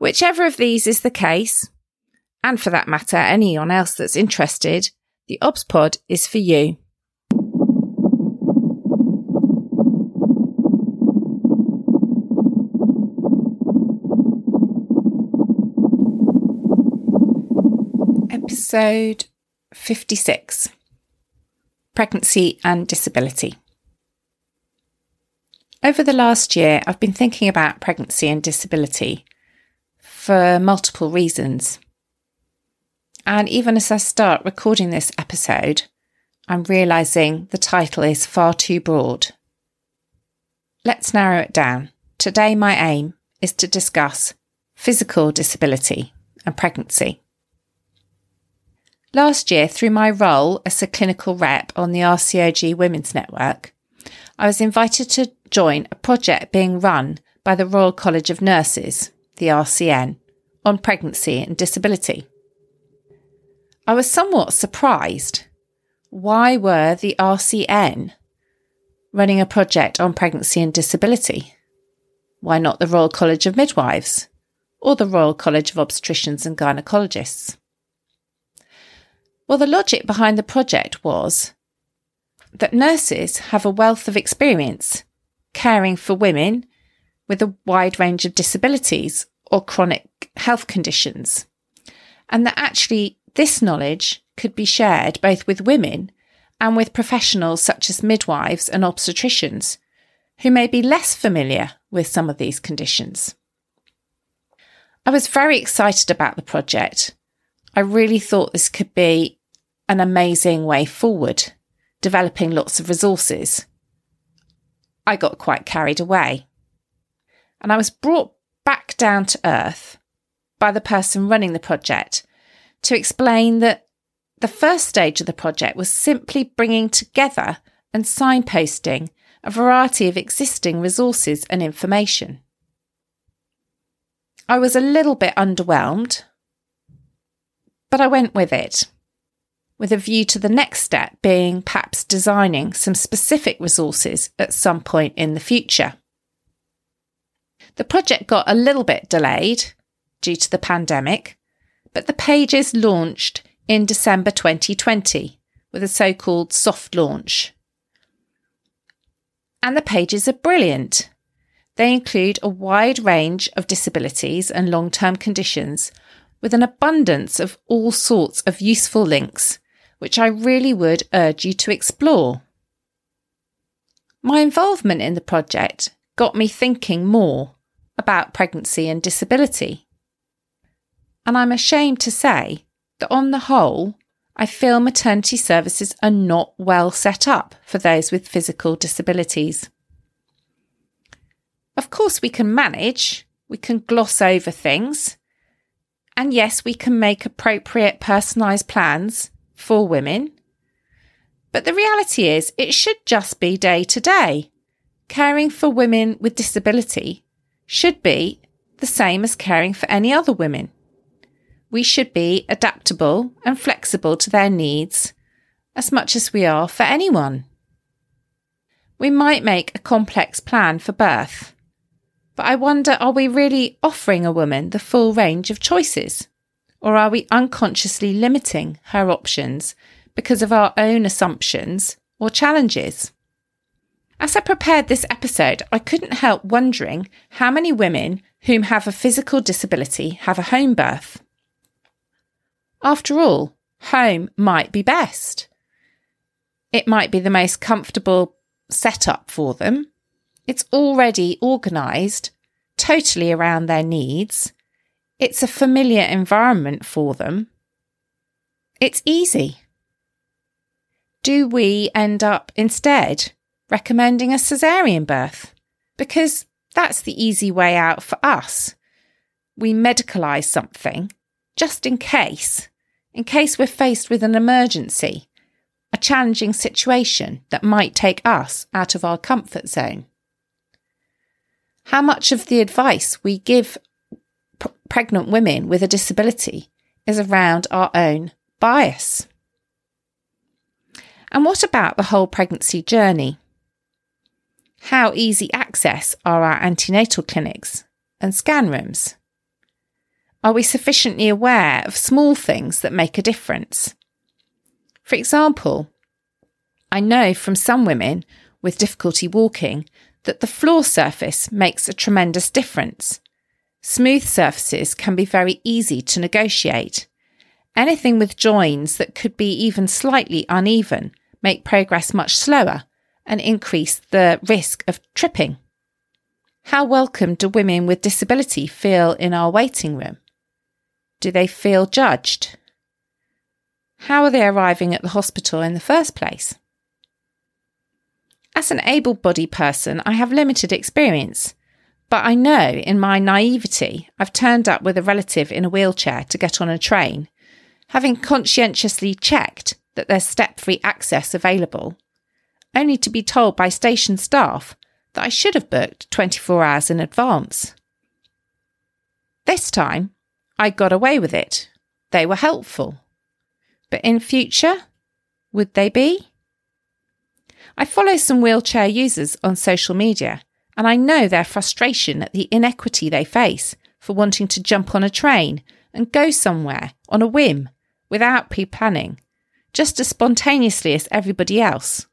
Whichever of these is the case, and for that matter, anyone else that's interested, the OBS Pod is for you. Episode 56 Pregnancy and Disability. Over the last year, I've been thinking about pregnancy and disability for multiple reasons. And even as I start recording this episode, I'm realizing the title is far too broad. Let's narrow it down. Today, my aim is to discuss physical disability and pregnancy. Last year, through my role as a clinical rep on the RCOG Women's Network, I was invited to join a project being run by the Royal College of Nurses the RCN, on pregnancy and disability. I was somewhat surprised. Why were the RCN running a project on pregnancy and disability? Why not the Royal College of Midwives or the Royal College of Obstetricians and Gynecologists? Well, the logic behind the project was that nurses have a wealth of experience caring for women with a wide range of disabilities or chronic health conditions. And that actually this knowledge could be shared both with women and with professionals such as midwives and obstetricians who may be less familiar with some of these conditions. I was very excited about the project. I really thought this could be an amazing way forward, developing lots of resources. I got quite carried away. And I was brought down to earth by the person running the project to explain that the first stage of the project was simply bringing together and signposting a variety of existing resources and information. I was a little bit underwhelmed, but I went with it, with a view to the next step being perhaps designing some specific resources at some point in the future. The project got a little bit delayed due to the pandemic, but the pages launched in December 2020 with a so called soft launch. And the pages are brilliant. They include a wide range of disabilities and long term conditions with an abundance of all sorts of useful links, which I really would urge you to explore. My involvement in the project got me thinking more about pregnancy and disability. And I'm ashamed to say that on the whole, I feel maternity services are not well set up for those with physical disabilities. Of course, we can manage, we can gloss over things, and yes, we can make appropriate personalised plans for women. But the reality is, it should just be day to day. Caring for women with disability should be the same as caring for any other women. We should be adaptable and flexible to their needs as much as we are for anyone. We might make a complex plan for birth, but I wonder are we really offering a woman the full range of choices? Or are we unconsciously limiting her options because of our own assumptions or challenges? As I prepared this episode, I couldn't help wondering how many women whom have a physical disability have a home birth. After all, home might be best. It might be the most comfortable setup for them. It's already organised totally around their needs. It's a familiar environment for them. It's easy. Do we end up instead recommending a caesarean birth because that's the easy way out for us. we medicalise something just in case, in case we're faced with an emergency, a challenging situation that might take us out of our comfort zone. How much of the advice we give pregnant women with a disability is around our own bias? And what about the whole pregnancy journey? How easy access are our antenatal clinics and scan rooms? Are we sufficiently aware of small things that make a difference? For example, I know from some women with difficulty walking that the floor surface makes a tremendous difference. Smooth surfaces can be very easy to negotiate. Anything with joins that could be even slightly uneven make progress much slower and increase the risk of tripping. How welcome do women with disability feel in our waiting room? Do they feel judged? How are they arriving at the hospital in the first place? As an able bodied person, I have limited experience, but I know in my naivety I've turned up with a relative in a wheelchair to get on a train, having conscientiously checked that there's step free access available, only to be told by station staff that I should have booked 24 hours in advance. This time, I got away with it. They were helpful. But in future, would they be? I follow some wheelchair users on social media, and I know their frustration at the inequity they face for wanting to jump on a train and go somewhere on a whim without pre planning, just as spontaneously as everybody else.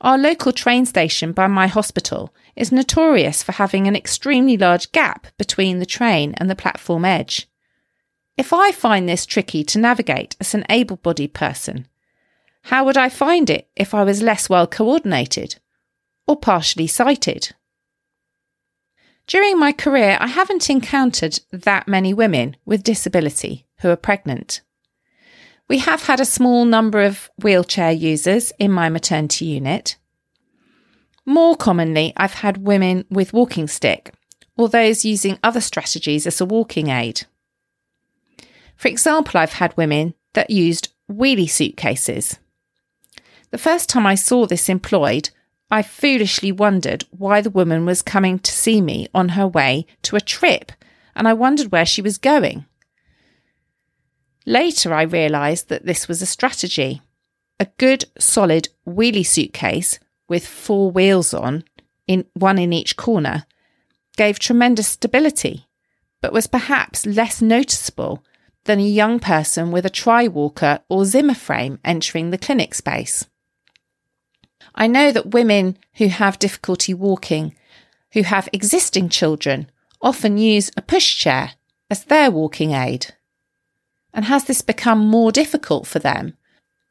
Our local train station by my hospital is notorious for having an extremely large gap between the train and the platform edge. If I find this tricky to navigate as an able bodied person, how would I find it if I was less well coordinated or partially sighted? During my career, I haven't encountered that many women with disability who are pregnant. We have had a small number of wheelchair users in my maternity unit. More commonly, I've had women with walking stick or those using other strategies as a walking aid. For example, I've had women that used wheelie suitcases. The first time I saw this employed, I foolishly wondered why the woman was coming to see me on her way to a trip, and I wondered where she was going. Later, I realised that this was a strategy. A good, solid wheelie suitcase with four wheels on, in one in each corner, gave tremendous stability, but was perhaps less noticeable than a young person with a tri walker or Zimmer frame entering the clinic space. I know that women who have difficulty walking, who have existing children, often use a pushchair as their walking aid. And has this become more difficult for them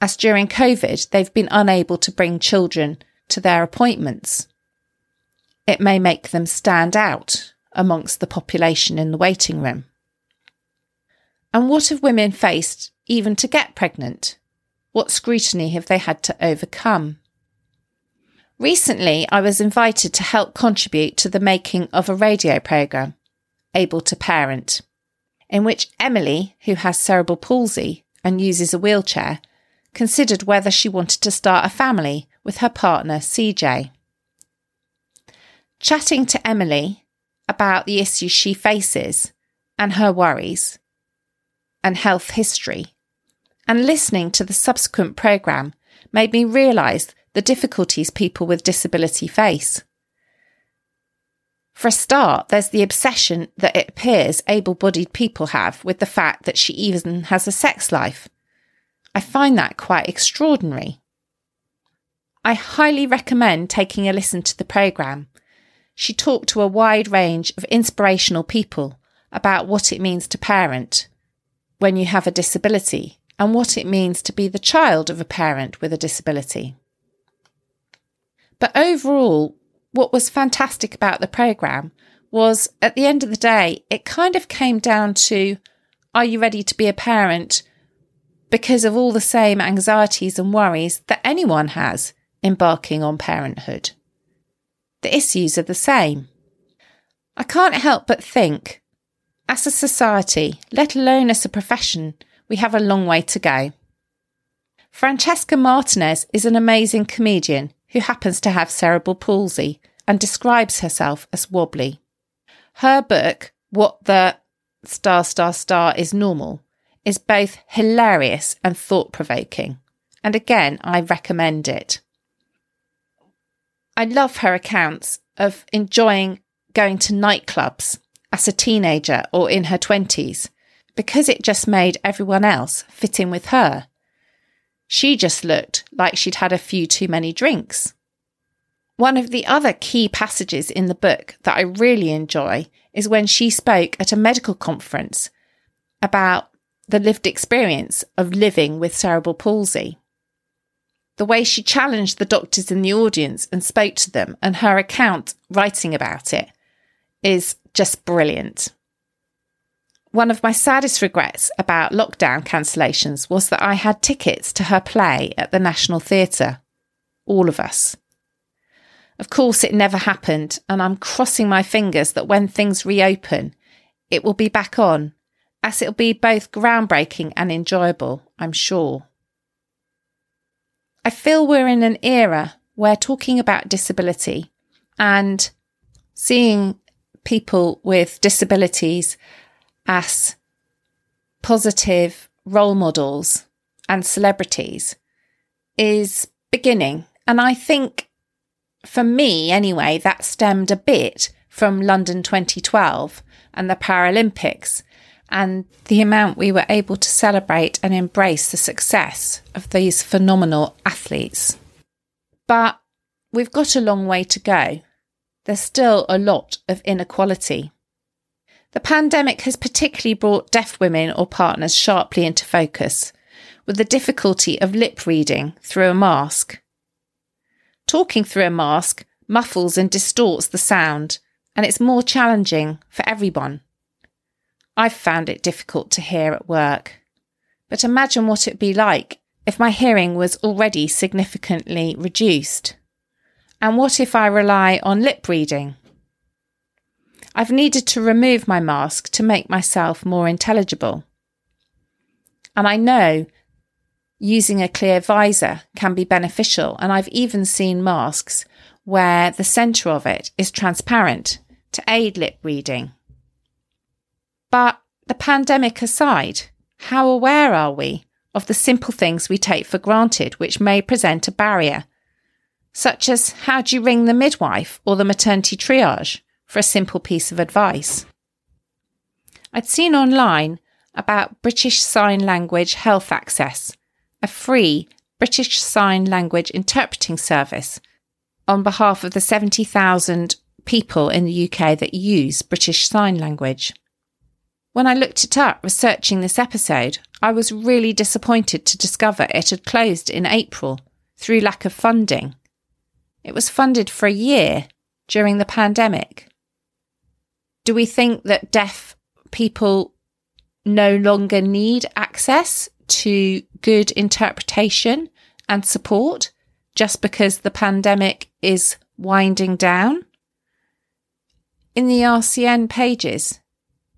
as during COVID they've been unable to bring children to their appointments? It may make them stand out amongst the population in the waiting room. And what have women faced even to get pregnant? What scrutiny have they had to overcome? Recently, I was invited to help contribute to the making of a radio programme, Able to Parent, in which Emily, who has cerebral palsy and uses a wheelchair, considered whether she wanted to start a family with her partner, CJ. Chatting to Emily about the issues she faces and her worries and health history, and listening to the subsequent programme made me realise the difficulties people with disability face. For a start, there's the obsession that it appears able bodied people have with the fact that she even has a sex life. I find that quite extraordinary. I highly recommend taking a listen to the programme. She talked to a wide range of inspirational people about what it means to parent when you have a disability and what it means to be the child of a parent with a disability. But overall, what was fantastic about the program was at the end of the day, it kind of came down to are you ready to be a parent because of all the same anxieties and worries that anyone has embarking on parenthood? The issues are the same. I can't help but think As a society, let alone as a profession, we have a long way to go. Francesca Martinez is an amazing comedian who happens to have cerebral palsy and describes herself as wobbly. Her book, What the Star Star Star is Normal, is both hilarious and thought provoking. And again, I recommend it. I love her accounts of enjoying going to nightclubs as a teenager or in her 20s because it just made everyone else fit in with her. She just looked like she'd had a few too many drinks. One of the other key passages in the book that I really enjoy is when she spoke at a medical conference about the lived experience of living with cerebral palsy. The way she challenged the doctors in the audience and spoke to them, and her account writing about it, is just brilliant. One of my saddest regrets about lockdown cancellations was that I had tickets to her play at the National Theatre. All of us. Of course, it never happened, and I'm crossing my fingers that when things reopen, it will be back on, as it'll be both groundbreaking and enjoyable, I'm sure. I feel we're in an era where talking about disability and seeing people with disabilities as positive role models and celebrities is beginning. And I think for me, anyway, that stemmed a bit from London 2012 and the Paralympics and the amount we were able to celebrate and embrace the success of these phenomenal athletes. But we've got a long way to go there's still a lot of inequality. The pandemic has particularly brought deaf women or partners sharply into focus, with the difficulty of lip reading through a mask. Talking through a mask muffles and distorts the sound, and it's more challenging for everyone. I've found it difficult to hear at work. But imagine what it'd be like if my hearing was already significantly reduced. And what if I rely on lip reading? I've needed to remove my mask to make myself more intelligible. And I know using a clear visor can be beneficial, and I've even seen masks where the centre of it is transparent to aid lip reading. But the pandemic aside, how aware are we of the simple things we take for granted which may present a barrier such as how do you ring the midwife or the maternity triage for a simple piece of advice. I'd seen online about British Sign Language Health Access, a free British Sign Language interpreting service on behalf of the 70,000 people in the UK that use British Sign Language. When I looked it up researching this episode, I was really disappointed to discover it had closed in April through lack of funding. It was funded for a year during the pandemic. Do we think that deaf people no longer need access to good interpretation and support just because the pandemic is winding down? In the RCN pages,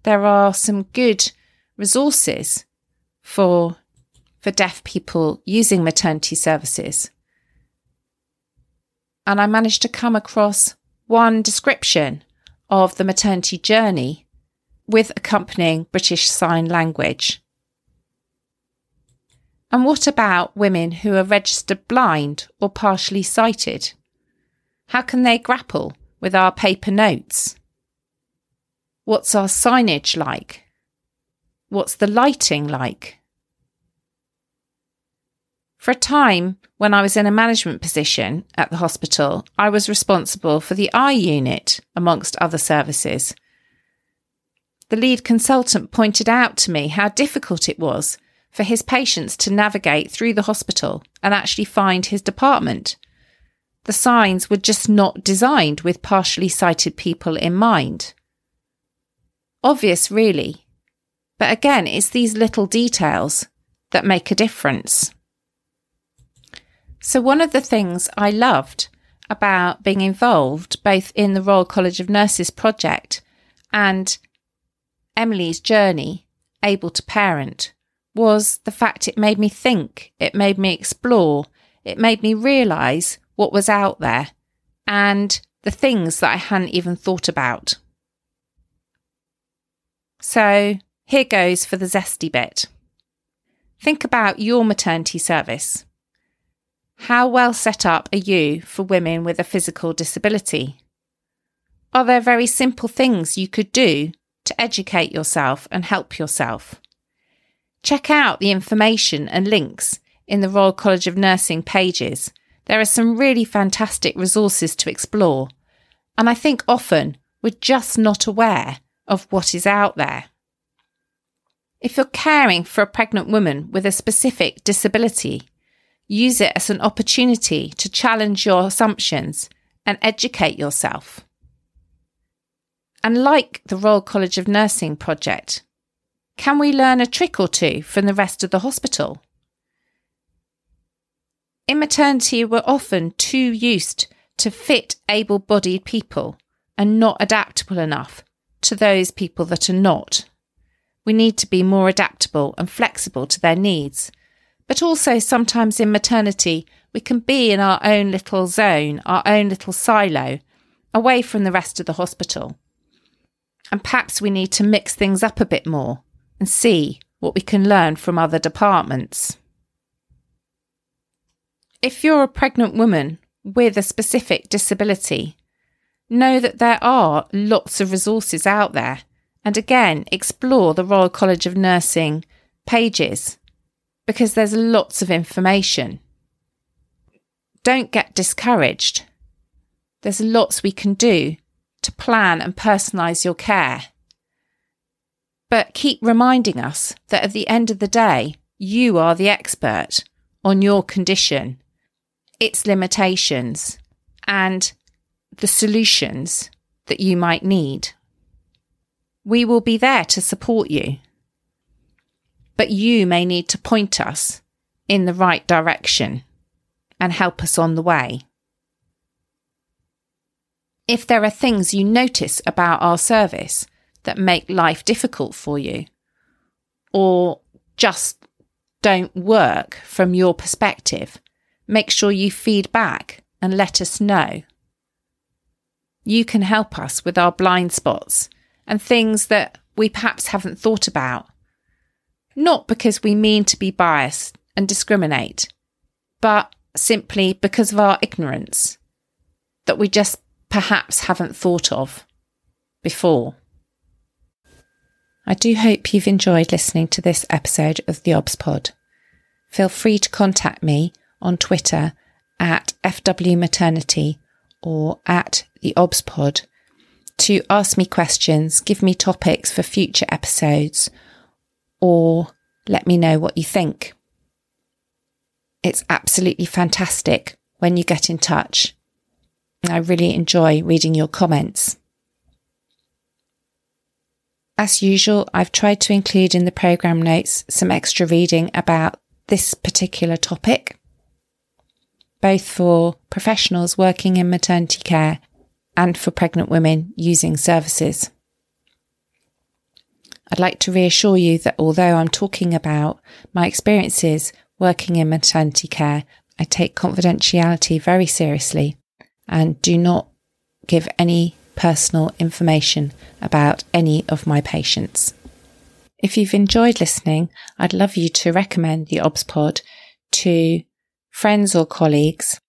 there are some good resources for for deaf people using maternity services and I managed to come across one description of the maternity journey with accompanying British Sign Language. And what about women who are registered blind or partially sighted? How can they grapple with our paper notes? What's our signage like? What's the lighting like? For a time, when I was in a management position at the hospital, I was responsible for the eye unit, amongst other services. The lead consultant pointed out to me how difficult it was for his patients to navigate through the hospital and actually find his department. The signs were just not designed with partially sighted people in mind. Obvious, really. But again, it's these little details that make a difference. So, one of the things I loved about being involved both in the Royal College of Nurses project and Emily's journey, able to parent, was the fact it made me think, it made me explore, it made me realise what was out there and the things that I hadn't even thought about. So here goes for the zesty bit. Think about your maternity service. How well set up are you for women with a physical disability? Are there very simple things you could do to educate yourself and help yourself? Check out the information and links in the Royal College of Nursing pages. There are some really fantastic resources to explore, and I think often we're just not aware of what is out there. If you're caring for a pregnant woman with a specific disability, use it as an opportunity to challenge your assumptions and educate yourself. And like the Royal College of Nursing project, can we learn a trick or two from the rest of the hospital? In maternity, we're often too used to fit able bodied people and not adaptable enough to those people that are not. We need to be more adaptable and flexible to their needs. But also, sometimes in maternity, we can be in our own little zone, our own little silo, away from the rest of the hospital. And perhaps we need to mix things up a bit more and see what we can learn from other departments. If you're a pregnant woman with a specific disability, know that there are lots of resources out there. And again, explore the Royal College of Nursing pages because there's lots of information. Don't get discouraged. There's lots we can do to plan and personalise your care. But keep reminding us that at the end of the day, you are the expert on your condition, its limitations, and the solutions that you might need. We will be there to support you, but you may need to point us in the right direction and help us on the way. If there are things you notice about our service that make life difficult for you, or just don't work from your perspective, make sure you feed back and let us know you can help us with our blind spots and things that we perhaps haven't thought about. Not because we mean to be biased and discriminate, but simply because of our ignorance that we just perhaps haven't thought of before. I do hope you've enjoyed listening to this episode of the OBS Pod. Feel free to contact me on Twitter at FW Maternity or at the OBS Pod to ask me questions, give me topics for future episodes, or let me know what you think. It's absolutely fantastic when you get in touch. I really enjoy reading your comments. As usual, I've tried to include in the programme notes some extra reading about this particular topic both for professionals working in maternity care and for pregnant women using services. I'd like to reassure you that although I'm talking about my experiences working in maternity care, I take confidentiality very seriously and do not give any personal information about any of my patients. If you've enjoyed listening, I'd love you to recommend the OBS pod to friends or colleagues.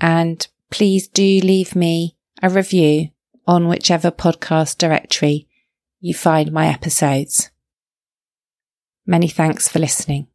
And please do leave me a review on whichever podcast directory you find my episodes. Many thanks for listening.